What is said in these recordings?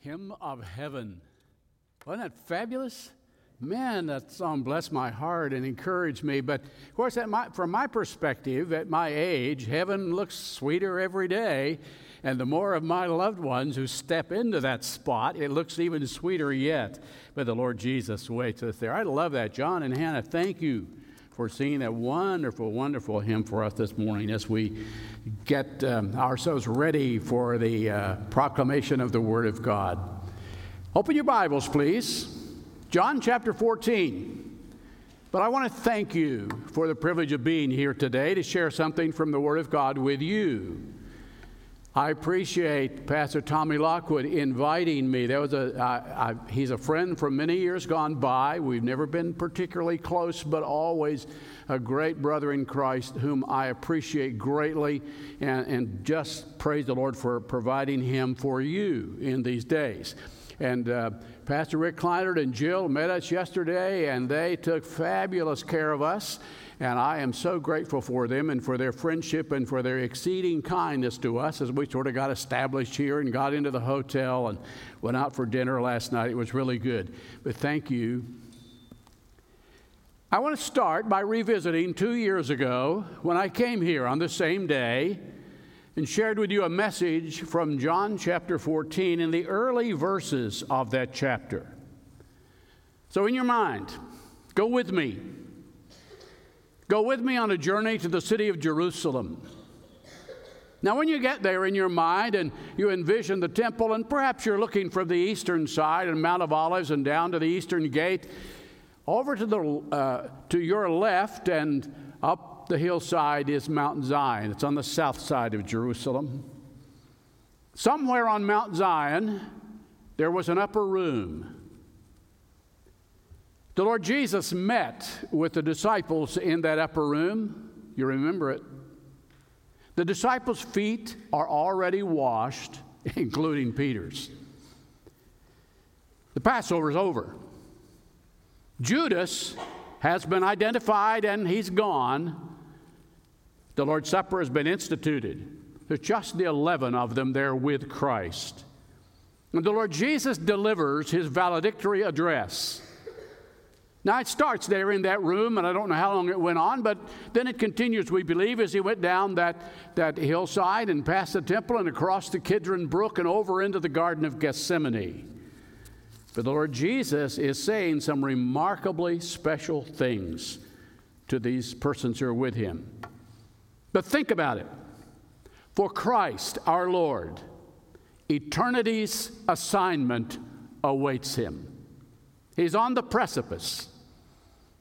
Hymn of Heaven. Wasn't that fabulous? Man, that song blessed my heart and encouraged me. But of course, my, from my perspective, at my age, heaven looks sweeter every day. And the more of my loved ones who step into that spot, it looks even sweeter yet. But the Lord Jesus waits us there. I love that. John and Hannah, thank you for singing that wonderful, wonderful hymn for us this morning as we get um, ourselves ready for the uh, proclamation of the Word of God. Open your Bibles, please. John chapter 14. But I want to thank you for the privilege of being here today to share something from the Word of God with you. I appreciate Pastor Tommy Lockwood inviting me. There was a, I, I, he's a friend from many years gone by. We've never been particularly close, but always a great brother in Christ whom I appreciate greatly and, and just praise the Lord for providing him for you in these days. And uh, Pastor Rick Kleinert and Jill met us yesterday, and they took fabulous care of us. And I am so grateful for them and for their friendship and for their exceeding kindness to us as we sort of got established here and got into the hotel and went out for dinner last night. It was really good. But thank you. I want to start by revisiting two years ago when I came here on the same day and shared with you a message from John chapter 14 in the early verses of that chapter. So, in your mind, go with me Go with me on a journey to the city of Jerusalem. Now, when you get there in your mind and you envision the temple, and perhaps you're looking from the eastern side and Mount of Olives and down to the eastern gate, over to, the, uh, to your left and up the hillside is Mount Zion. It's on the south side of Jerusalem. Somewhere on Mount Zion, there was an upper room. The Lord Jesus met with the disciples in that upper room. You remember it. The disciples' feet are already washed, including Peter's. The Passover is over. Judas has been identified and he's gone. The Lord's Supper has been instituted. There's just the 11 of them there with Christ. And the Lord Jesus delivers his valedictory address. Now, it starts there in that room, and I don't know how long it went on, but then it continues, we believe, as he went down that, that hillside and past the temple and across the Kidron Brook and over into the Garden of Gethsemane. But the Lord Jesus is saying some remarkably special things to these persons who are with him. But think about it. For Christ our Lord, eternity's assignment awaits him. He's on the precipice.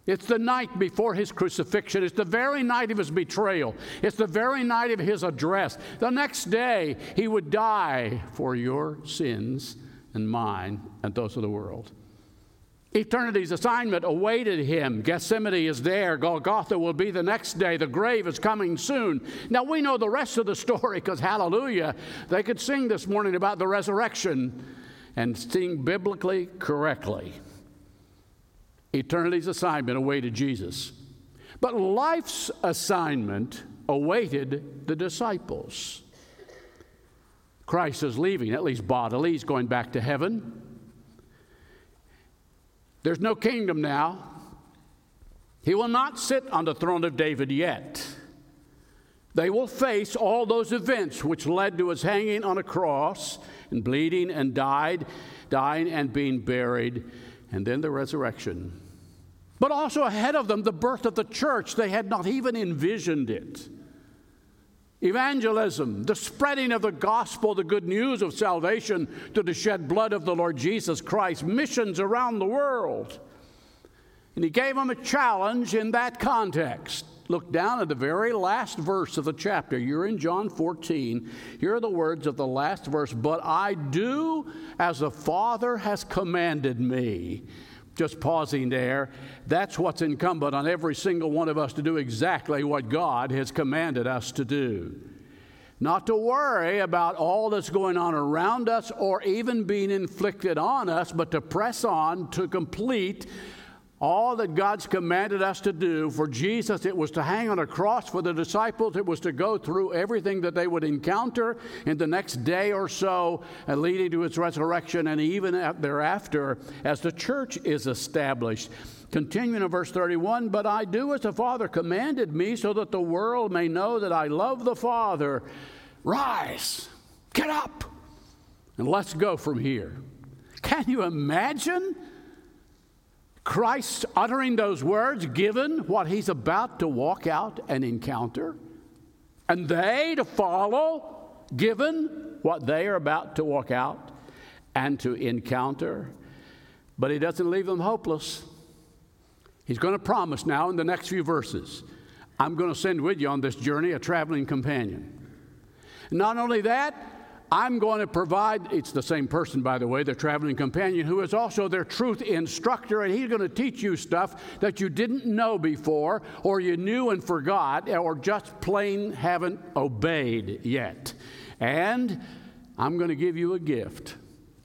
It's the night before his crucifixion. It's the very night of his betrayal. It's the very night of his address. The next day, he would die for your sins and mine and those of the world. Eternity's assignment awaited him. Gethsemane is there. Golgotha will be the next day. The grave is coming soon. Now, we know the rest of the story because, hallelujah, they could sing this morning about the resurrection and sing biblically correctly. Eternity's assignment awaited Jesus. But life's assignment awaited the disciples. Christ is leaving, at least bodily, he's going back to heaven. There's no kingdom now. He will not sit on the throne of David yet. They will face all those events which led to his hanging on a cross and bleeding and died, dying and being buried and then the resurrection. But also ahead of them, the birth of the church. They had not even envisioned it. Evangelism, the spreading of the gospel, the good news of salvation to the shed blood of the Lord Jesus Christ, missions around the world. And he gave them a challenge in that context. Look down at the very last verse of the chapter. You're in John 14. Here are the words of the last verse But I do as the Father has commanded me. Just pausing there. That's what's incumbent on every single one of us to do exactly what God has commanded us to do. Not to worry about all that's going on around us or even being inflicted on us, but to press on to complete all that God's commanded us to do. For Jesus, it was to hang on a cross. For the disciples, it was to go through everything that they would encounter in the next day or so, and uh, leading to its resurrection, and even thereafter, as the church is established. Continuing in verse 31, but I do as the Father commanded me, so that the world may know that I love the Father. Rise, get up, and let's go from here. Can you imagine? Christ uttering those words, given what he's about to walk out and encounter, and they to follow, given what they are about to walk out and to encounter. But he doesn't leave them hopeless. He's going to promise now in the next few verses I'm going to send with you on this journey a traveling companion. Not only that, I'm going to provide, it's the same person, by the way, the traveling companion, who is also their truth instructor, and he's going to teach you stuff that you didn't know before, or you knew and forgot, or just plain haven't obeyed yet. And I'm going to give you a gift,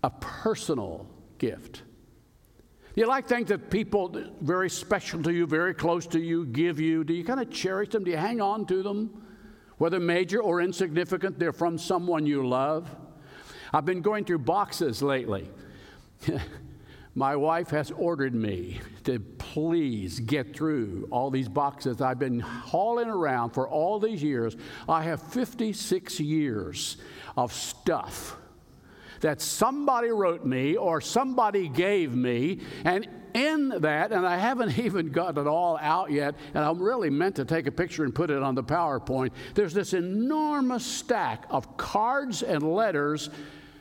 a personal gift. You like things that people very special to you, very close to you, give you? Do you kind of cherish them? Do you hang on to them? Whether major or insignificant, they're from someone you love. I've been going through boxes lately. My wife has ordered me to please get through all these boxes I've been hauling around for all these years. I have 56 years of stuff that somebody wrote me or somebody gave me, and in that, and I haven't even got it all out yet, and I'm really meant to take a picture and put it on the PowerPoint. There's this enormous stack of cards and letters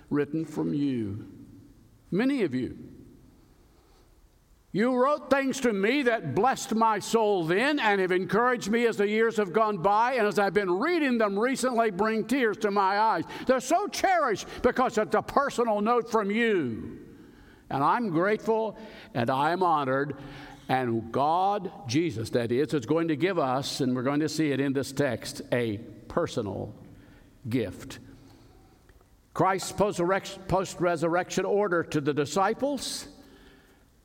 written from you. Many of you. You wrote things to me that blessed my soul then and have encouraged me as the years have gone by. And as I've been reading them recently, bring tears to my eyes. They're so cherished because it's a personal note from you. And I'm grateful and I'm honored. And God, Jesus, that is, is going to give us, and we're going to see it in this text, a personal gift. Christ's post resurrection order to the disciples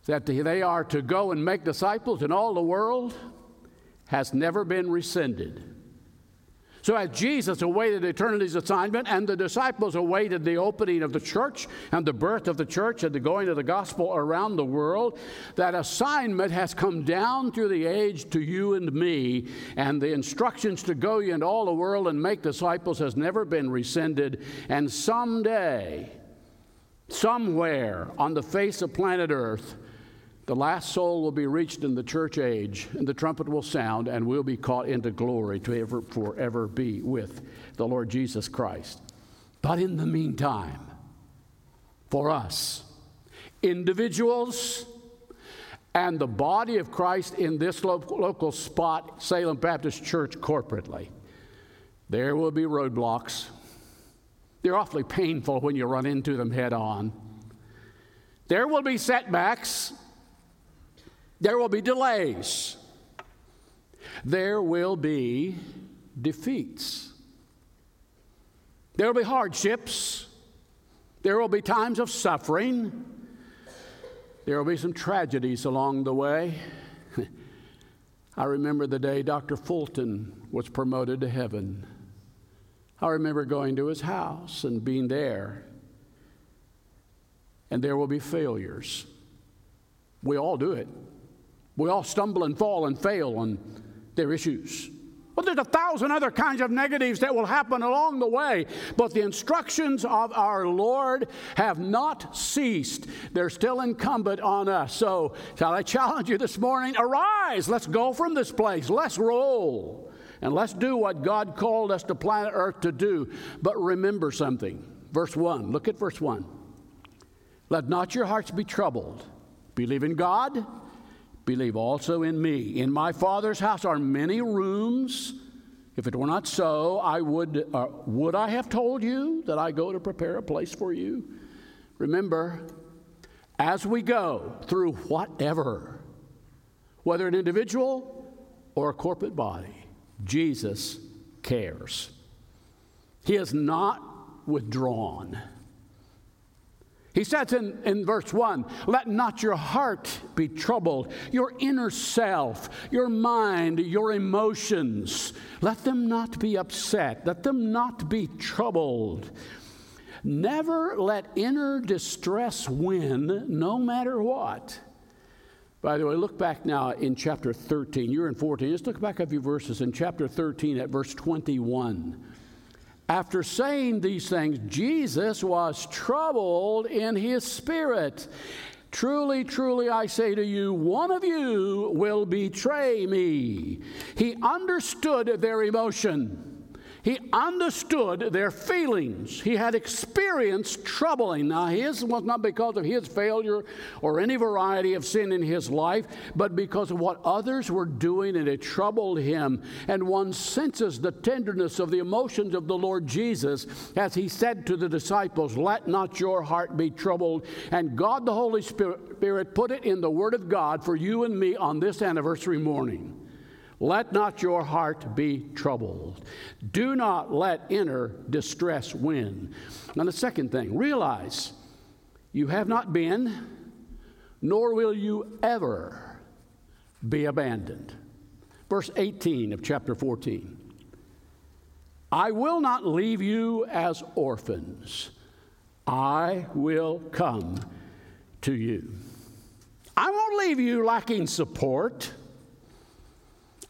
that they are to go and make disciples in all the world has never been rescinded. So, as Jesus awaited eternity's assignment and the disciples awaited the opening of the church and the birth of the church and the going of the gospel around the world, that assignment has come down through the age to you and me, and the instructions to go into all the world and make disciples has never been rescinded. And someday, somewhere on the face of planet Earth, the last soul will be reached in the church age, and the trumpet will sound, and we'll be caught into glory to ever, forever be with the Lord Jesus Christ. But in the meantime, for us, individuals, and the body of Christ in this lo- local spot, Salem Baptist Church corporately, there will be roadblocks. They're awfully painful when you run into them head on. There will be setbacks. There will be delays. There will be defeats. There will be hardships. There will be times of suffering. There will be some tragedies along the way. I remember the day Dr. Fulton was promoted to heaven. I remember going to his house and being there. And there will be failures. We all do it. We all stumble and fall and fail on their issues. Well, there's a thousand other kinds of negatives that will happen along the way. But the instructions of our Lord have not ceased. They're still incumbent on us. So, shall I challenge you this morning? Arise, let's go from this place, let's roll, and let's do what God called us to planet Earth to do. But remember something. Verse 1, look at verse 1. Let not your hearts be troubled. Believe in God believe also in me. In my Father's house are many rooms. If it were not so, I would, uh, would I have told you that I go to prepare a place for you? Remember, as we go through whatever, whether an individual or a corporate body, Jesus cares. He has not withdrawn. He says in, in verse 1 Let not your heart be troubled, your inner self, your mind, your emotions, let them not be upset, let them not be troubled. Never let inner distress win, no matter what. By the way, look back now in chapter 13. You're in 14. Just look back a few verses in chapter 13 at verse 21. After saying these things, Jesus was troubled in his spirit. Truly, truly, I say to you, one of you will betray me. He understood their emotion. He understood their feelings. He had experienced troubling. Now, his was not because of his failure or any variety of sin in his life, but because of what others were doing, and it troubled him. And one senses the tenderness of the emotions of the Lord Jesus as he said to the disciples, Let not your heart be troubled. And God the Holy Spirit put it in the Word of God for you and me on this anniversary morning. Let not your heart be troubled. Do not let inner distress win. Now, the second thing, realize you have not been, nor will you ever be abandoned. Verse 18 of chapter 14 I will not leave you as orphans, I will come to you. I won't leave you lacking support.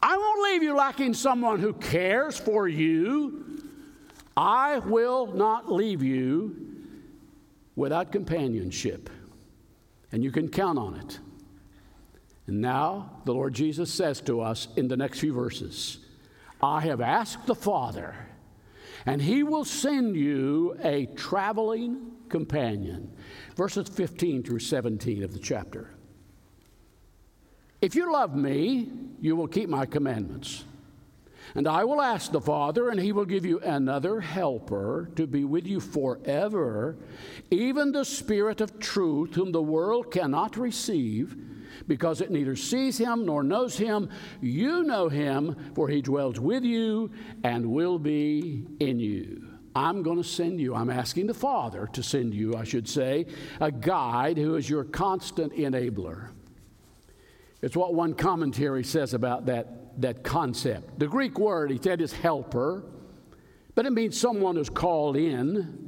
I won't leave you lacking someone who cares for you. I will not leave you without companionship. And you can count on it. And now the Lord Jesus says to us in the next few verses I have asked the Father, and he will send you a traveling companion. Verses 15 through 17 of the chapter. If you love me, you will keep my commandments. And I will ask the Father, and he will give you another helper to be with you forever, even the Spirit of truth, whom the world cannot receive, because it neither sees him nor knows him. You know him, for he dwells with you and will be in you. I'm going to send you, I'm asking the Father to send you, I should say, a guide who is your constant enabler. It's what one commentary says about that, that concept. The Greek word, he said, is helper, but it means someone who's called in.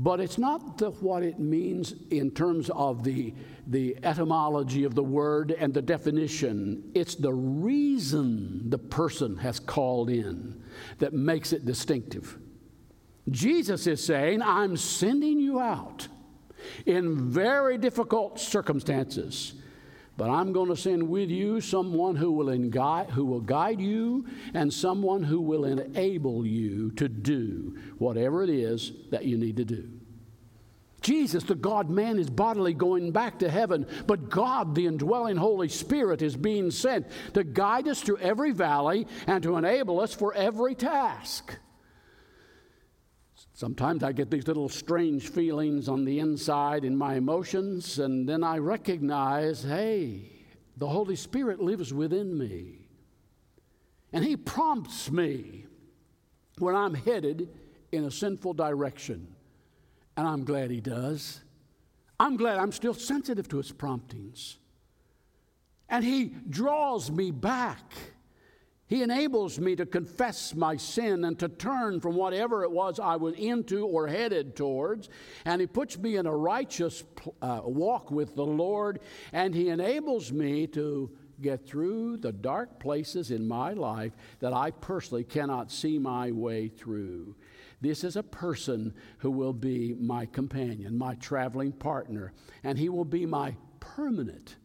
But it's not the, what it means in terms of the, the etymology of the word and the definition. It's the reason the person has called in that makes it distinctive. Jesus is saying, I'm sending you out in very difficult circumstances but I'm going to send with you someone who will, guide, who will guide you and someone who will enable you to do whatever it is that you need to do. Jesus, the God man, is bodily going back to heaven, but God, the indwelling Holy Spirit, is being sent to guide us through every valley and to enable us for every task. Sometimes I get these little strange feelings on the inside in my emotions, and then I recognize hey, the Holy Spirit lives within me. And He prompts me when I'm headed in a sinful direction. And I'm glad He does. I'm glad I'm still sensitive to His promptings. And He draws me back he enables me to confess my sin and to turn from whatever it was I was into or headed towards. And He puts me in a righteous uh, walk with the Lord. And He enables me to get through the dark places in my life that I personally cannot see my way through. This is a person who will be my companion, my traveling partner, and He will be my permanent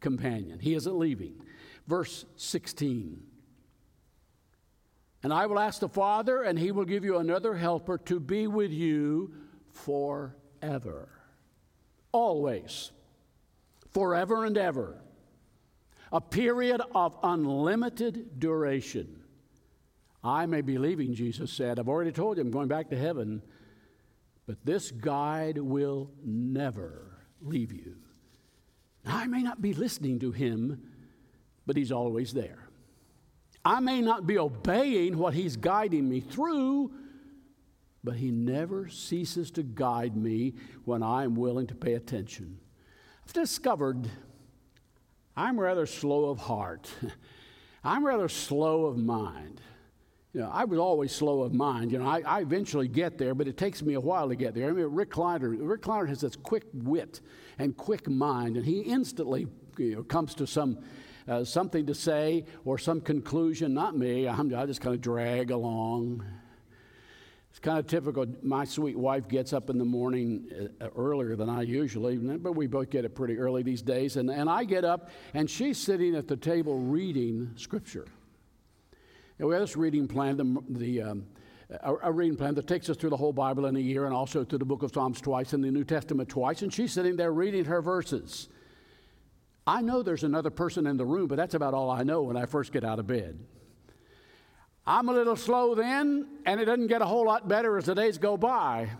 companion. He isn't leaving. Verse 16. And I will ask the Father, and he will give you another helper to be with you forever. Always. Forever and ever. A period of unlimited duration. I may be leaving, Jesus said. I've already told you I'm going back to heaven. But this guide will never leave you. I may not be listening to him, but he's always there. I may not be obeying what He's guiding me through, but He never ceases to guide me when I am willing to pay attention. I've discovered I'm rather slow of heart, I'm rather slow of mind. You know, I was always slow of mind. You know, I, I, eventually get there, but it takes me a while to get there. I mean, Rick Kleiner, Rick Kleiner has this quick wit and quick mind, and he instantly you know, comes to some uh, something to say or some conclusion. Not me. I'm, I just kind of drag along. It's kind of typical. My sweet wife gets up in the morning uh, earlier than I usually, but we both get up pretty early these days. And, and I get up, and she's sitting at the table reading Scripture. And we have this reading plan, the, the um, a, reading plan that takes us through the whole Bible in a year and also through the book of Psalms twice and the New Testament twice. And she's sitting there reading her verses. I know there's another person in the room, but that's about all I know when I first get out of bed. I'm a little slow then, and it doesn't get a whole lot better as the days go by.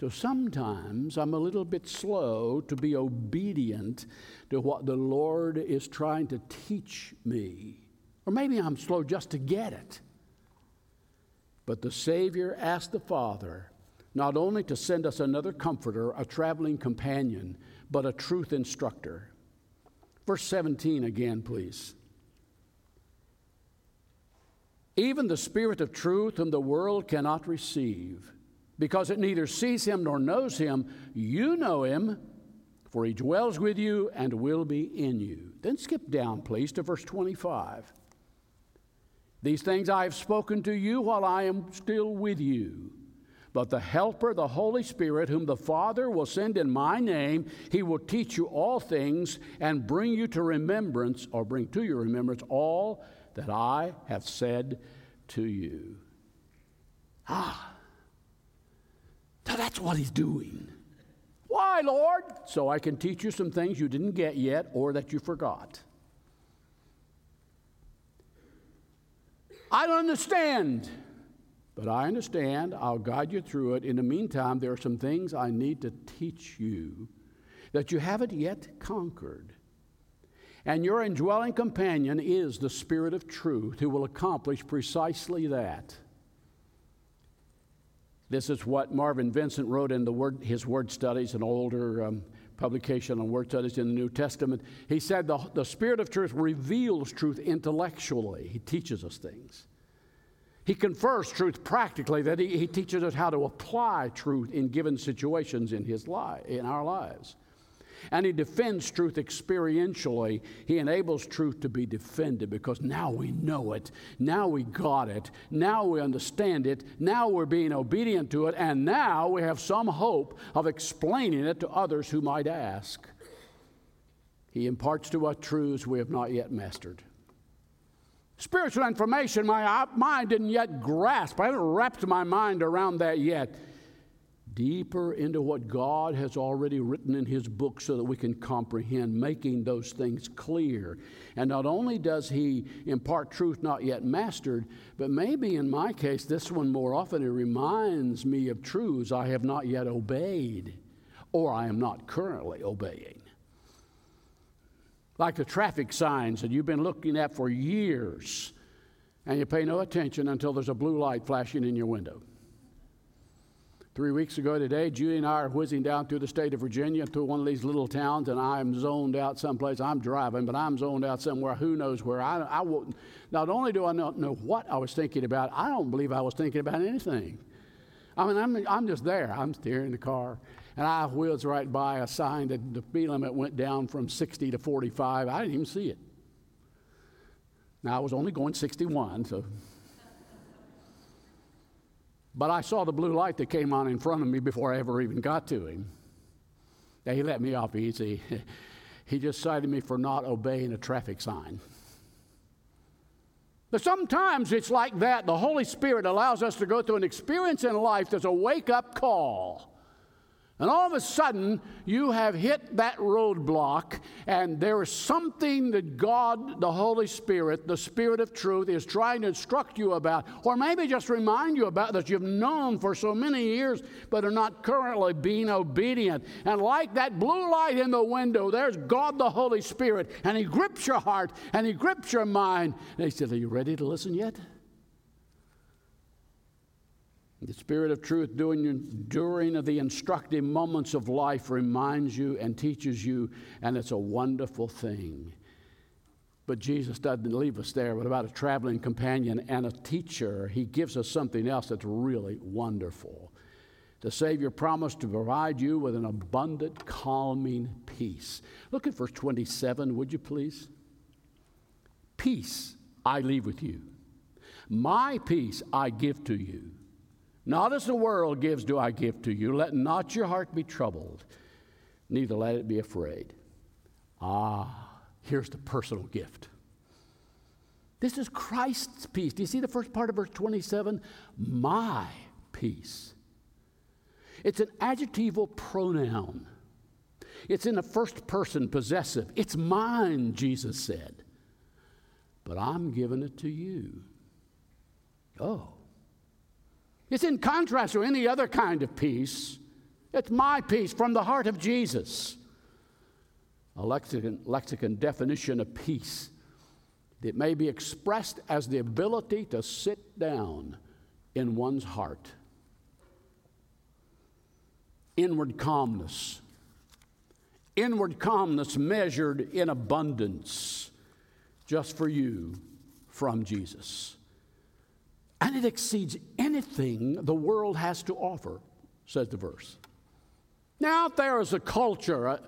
So sometimes I'm a little bit slow to be obedient to what the Lord is trying to teach me. Or maybe I'm slow just to get it. But the Savior asked the Father not only to send us another comforter, a traveling companion, but a truth instructor. Verse 17 again, please. Even the Spirit of truth, whom the world cannot receive, because it neither sees him nor knows him, you know him, for he dwells with you and will be in you. Then skip down, please, to verse 25. These things I have spoken to you while I am still with you. But the Helper, the Holy Spirit, whom the Father will send in my name, he will teach you all things and bring you to remembrance, or bring to your remembrance, all that I have said to you. Ah, so that's what he's doing. Why, Lord? So I can teach you some things you didn't get yet or that you forgot. I don't understand. But I understand. I'll guide you through it. In the meantime, there are some things I need to teach you that you haven't yet conquered. And your indwelling companion is the Spirit of truth who will accomplish precisely that. This is what Marvin Vincent wrote in word, his word studies, an older um, publication on word studies in the New Testament. He said the, the Spirit of truth reveals truth intellectually, He teaches us things. He confers truth practically, that he, he teaches us how to apply truth in given situations in, his li- in our lives. And he defends truth experientially. He enables truth to be defended because now we know it. Now we got it. Now we understand it. Now we're being obedient to it. And now we have some hope of explaining it to others who might ask. He imparts to us truths we have not yet mastered. Spiritual information my mind didn't yet grasp. I haven't wrapped my mind around that yet deeper into what God has already written in His book so that we can comprehend, making those things clear. And not only does He impart truth not yet mastered, but maybe in my case, this one more often, it reminds me of truths I have not yet obeyed or I am not currently obeying. Like the traffic signs that you've been looking at for years and you pay no attention until there's a blue light flashing in your window. Three weeks ago today, Judy and I are whizzing down through the state of Virginia to one of these little towns, and I'm zoned out someplace. I'm driving, but I'm zoned out somewhere. Who knows where? I, I won't. Not only do I not know what I was thinking about, I don't believe I was thinking about anything. I mean, I'm, I'm just there. I'm steering the car, and I whizzed right by a sign that the speed limit went down from 60 to 45. I didn't even see it. Now, I was only going 61, so. But I saw the blue light that came on in front of me before I ever even got to him. Now, he let me off easy. he just cited me for not obeying a traffic sign. But sometimes it's like that. The Holy Spirit allows us to go through an experience in life that's a wake up call. And all of a sudden, you have hit that roadblock, and there is something that God, the Holy Spirit, the Spirit of truth, is trying to instruct you about, or maybe just remind you about that you've known for so many years, but are not currently being obedient. And like that blue light in the window, there's God, the Holy Spirit, and He grips your heart and He grips your mind. And He said, Are you ready to listen yet? The Spirit of truth during, the instructive moments of life reminds you and teaches you, and it's a wonderful thing. But Jesus doesn't leave us there, but about a traveling companion and a teacher, he gives us something else that's really wonderful. The Savior promised to provide you with an abundant, calming peace. Look at verse 27, would you please? Peace I leave with you. My peace I give to you. Not as the world gives, do I give to you. Let not your heart be troubled, neither let it be afraid. Ah, here's the personal gift. This is Christ's peace. Do you see the first part of verse 27? My peace. It's an adjectival pronoun. It's in the first person possessive. It's mine, Jesus said. But I'm giving it to you. Oh. It's in contrast to any other kind of peace. It's my peace from the heart of Jesus. A lexicon, lexicon definition of peace. It may be expressed as the ability to sit down in one's heart. Inward calmness. Inward calmness measured in abundance just for you from Jesus. And it exceeds anything the world has to offer, says the verse. Now, out there is a culture, uh,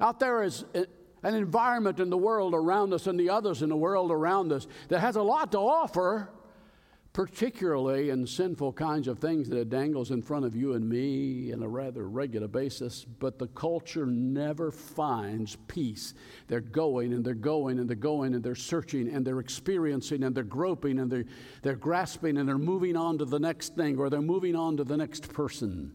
out there is an environment in the world around us and the others in the world around us that has a lot to offer, particularly in sinful kinds of things that it dangles in front of you and me on a rather regular basis, but the culture never finds peace. They're going and they're going and they're going and they're searching and they're experiencing and they're groping and they're, they're grasping and they're moving on to the next thing or they're moving on to the next person.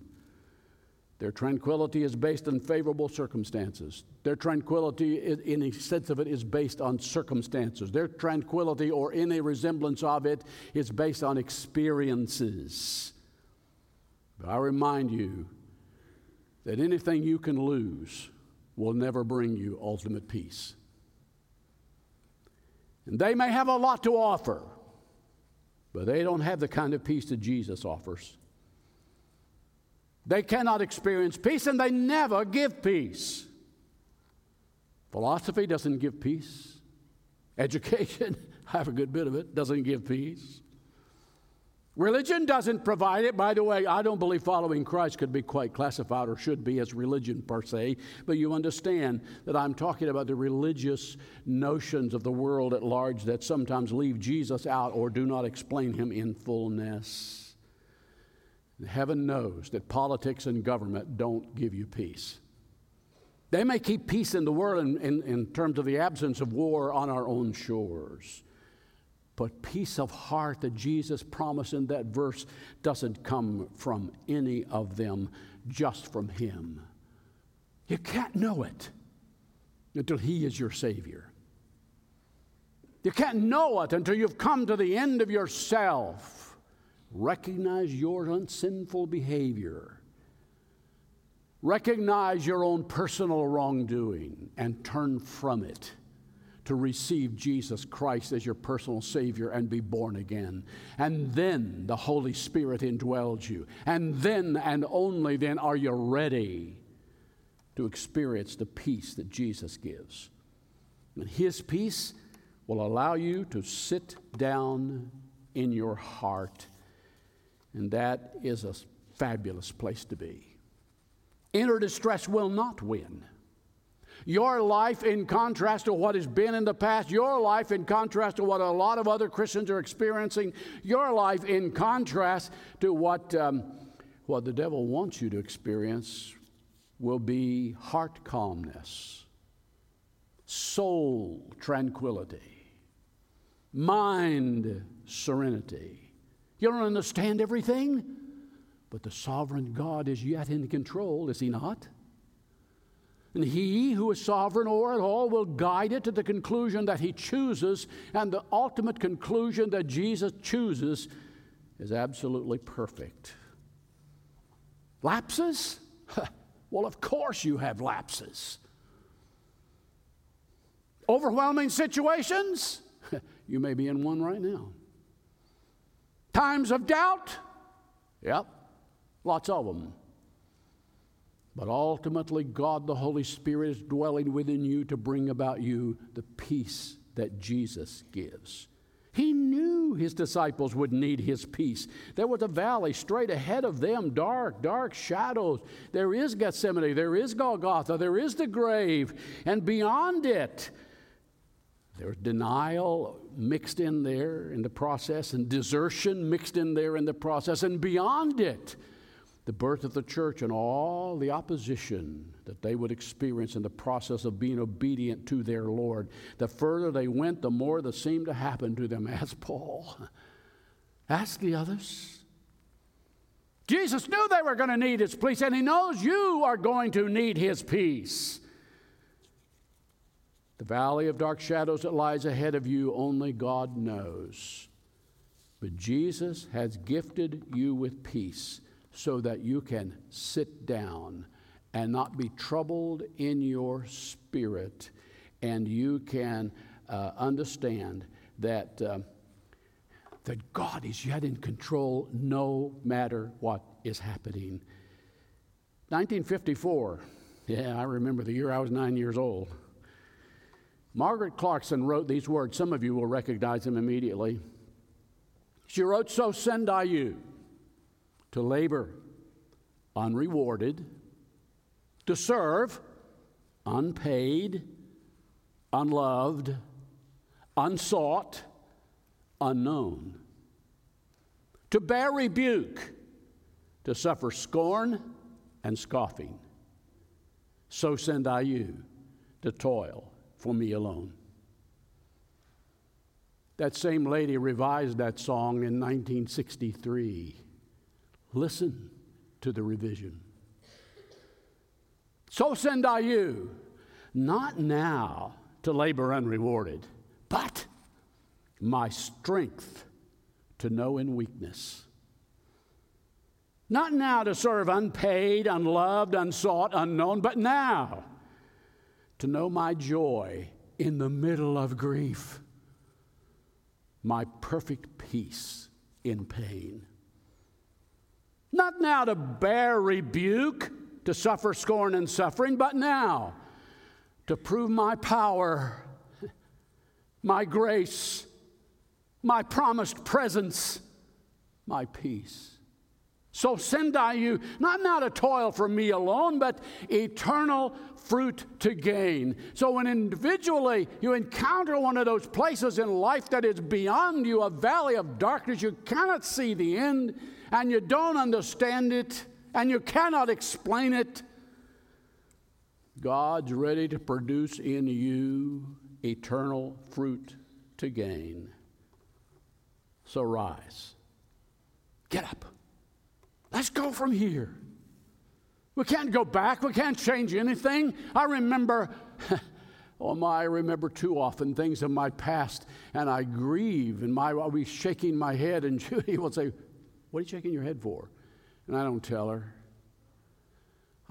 Their tranquility is based on favorable circumstances. Their tranquility, in a sense of it, is based on circumstances. Their tranquility, or any resemblance of it, is based on experiences. But I remind you that anything you can lose will never bring you ultimate peace. And they may have a lot to offer, but they don't have the kind of peace that Jesus offers. They cannot experience peace and they never give peace. Philosophy doesn't give peace. Education, I have a good bit of it, doesn't give peace. Religion doesn't provide it. By the way, I don't believe following Christ could be quite classified or should be as religion per se, but you understand that I'm talking about the religious notions of the world at large that sometimes leave Jesus out or do not explain him in fullness. Heaven knows that politics and government don't give you peace. They may keep peace in the world in, in, in, terms of the absence of war on our own shores. But peace of heart that Jesus promised in that verse doesn't come from any of them, just from Him. You can't know it until He is your Savior. You can't know it until you've come to the end of yourself Recognize your unsinful behavior. Recognize your own personal wrongdoing and turn from it to receive Jesus Christ as your personal Savior and be born again. And then the Holy Spirit indwells you. And then and only then are you ready to experience the peace that Jesus gives. And His peace will allow you to sit down in your heart and that is a fabulous place to be. Inner distress will not win. Your life, in contrast to what has been in the past, your life, in contrast to what a lot of other Christians are experiencing, your life, in contrast to what, um, what the devil wants you to experience, will be heart calmness, soul tranquility, mind serenity you don't understand everything, but the sovereign God is yet in control, is He not? And He who is sovereign over it all will guide it to the conclusion that He chooses, and the ultimate conclusion that Jesus chooses is absolutely perfect. Lapses? well, of course you have lapses. Overwhelming situations? you may be in one right now. Times of doubt? Yep, lots of them. But ultimately, God the Holy Spirit is dwelling within you to bring about you the peace that Jesus gives. He knew his disciples would need his peace. There was a valley straight ahead of them, dark, dark shadows. There is Gethsemane, there is Golgotha, there is the grave, and beyond it, there's denial mixed in there in the process, and desertion mixed in there in the process, and beyond it, the birth of the church and all the opposition that they would experience in the process of being obedient to their Lord. The further they went, the more that seemed to happen to them. Ask Paul. Ask the others. Jesus knew they were going to need his peace, and he knows you are going to need his peace. The valley of dark shadows that lies ahead of you, only God knows. But Jesus has gifted you with peace so that you can sit down and not be troubled in your spirit, and you can uh, understand that, uh, that God is yet in control no matter what is happening. 1954, yeah, I remember the year I was nine years old. Margaret Clarkson wrote these words. Some of you will recognize them immediately. She wrote, So send I you to labor unrewarded, to serve unpaid, unloved, unsought, unknown, to bear rebuke, to suffer scorn and scoffing. So send I you to toil for me alone. That same lady revised that song in 1963. Listen to the revision. So send I you, not now to labor unrewarded, but my strength to know in weakness. Not now to serve unpaid, unloved, unsought, unknown, but now to know my joy in the middle of grief, my perfect peace in pain. Not now to bear rebuke, to suffer scorn and suffering, but now to prove my power, my grace, my promised presence, my peace. So send I you, not now to toil for me alone, but eternal fruit to gain. So when individually you encounter one of those places in life that is beyond you, a valley of darkness, you cannot see the end, and you don't understand it and you cannot explain it, God's ready to produce in you eternal fruit to gain. So rise. Get up. Let's go from here. We can't go back. We can't change anything. I remember, oh my, I remember too often things of my past, and I grieve, and my, I'll be shaking my head, and Judy will say, what are you shaking your head for? And I don't tell her.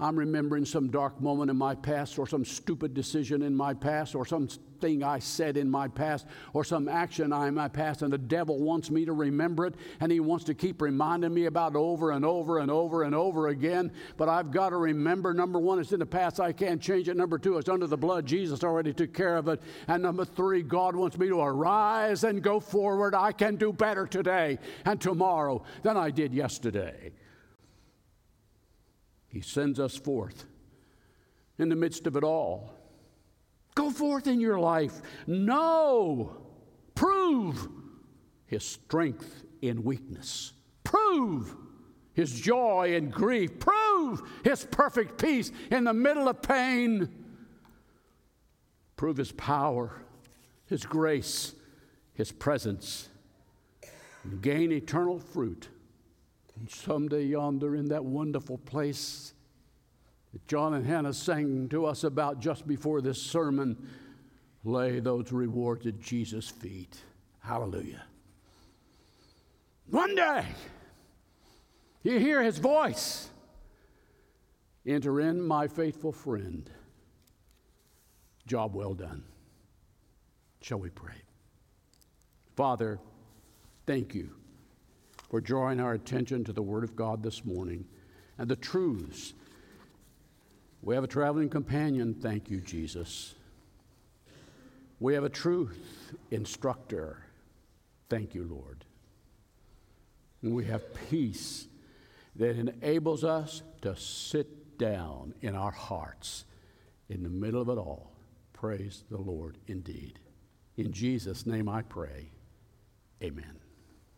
I'm remembering some dark moment in my past, or some stupid decision in my past, or something I said in my past, or some action I in my past, and the devil wants me to remember it, and he wants to keep reminding me about it over and over and over and over again. But I've got to remember number one, it's in the past, I can't change it. Number two, it's under the blood, Jesus already took care of it. And number three, God wants me to arise and go forward. I can do better today and tomorrow than I did yesterday. He sends us forth in the midst of it all. Go forth in your life. Know, prove his strength in weakness. Prove his joy in grief. Prove his perfect peace in the middle of pain. Prove his power, his grace, his presence, and gain eternal fruit and someday yonder in that wonderful place that John and Hannah sang to us about just before this sermon, lay those rewards at Jesus' feet. Hallelujah. One day, you hear his voice. Enter in, my faithful friend. Job well done. Shall we pray? Father, thank you for drawing our attention to the Word of God this morning and the truths. We have a traveling companion, thank you, Jesus. We have a truth instructor, thank you, Lord. And we have peace that enables us to sit down in our hearts in the middle of it all. Praise the Lord indeed. In Jesus' name I pray. Amen.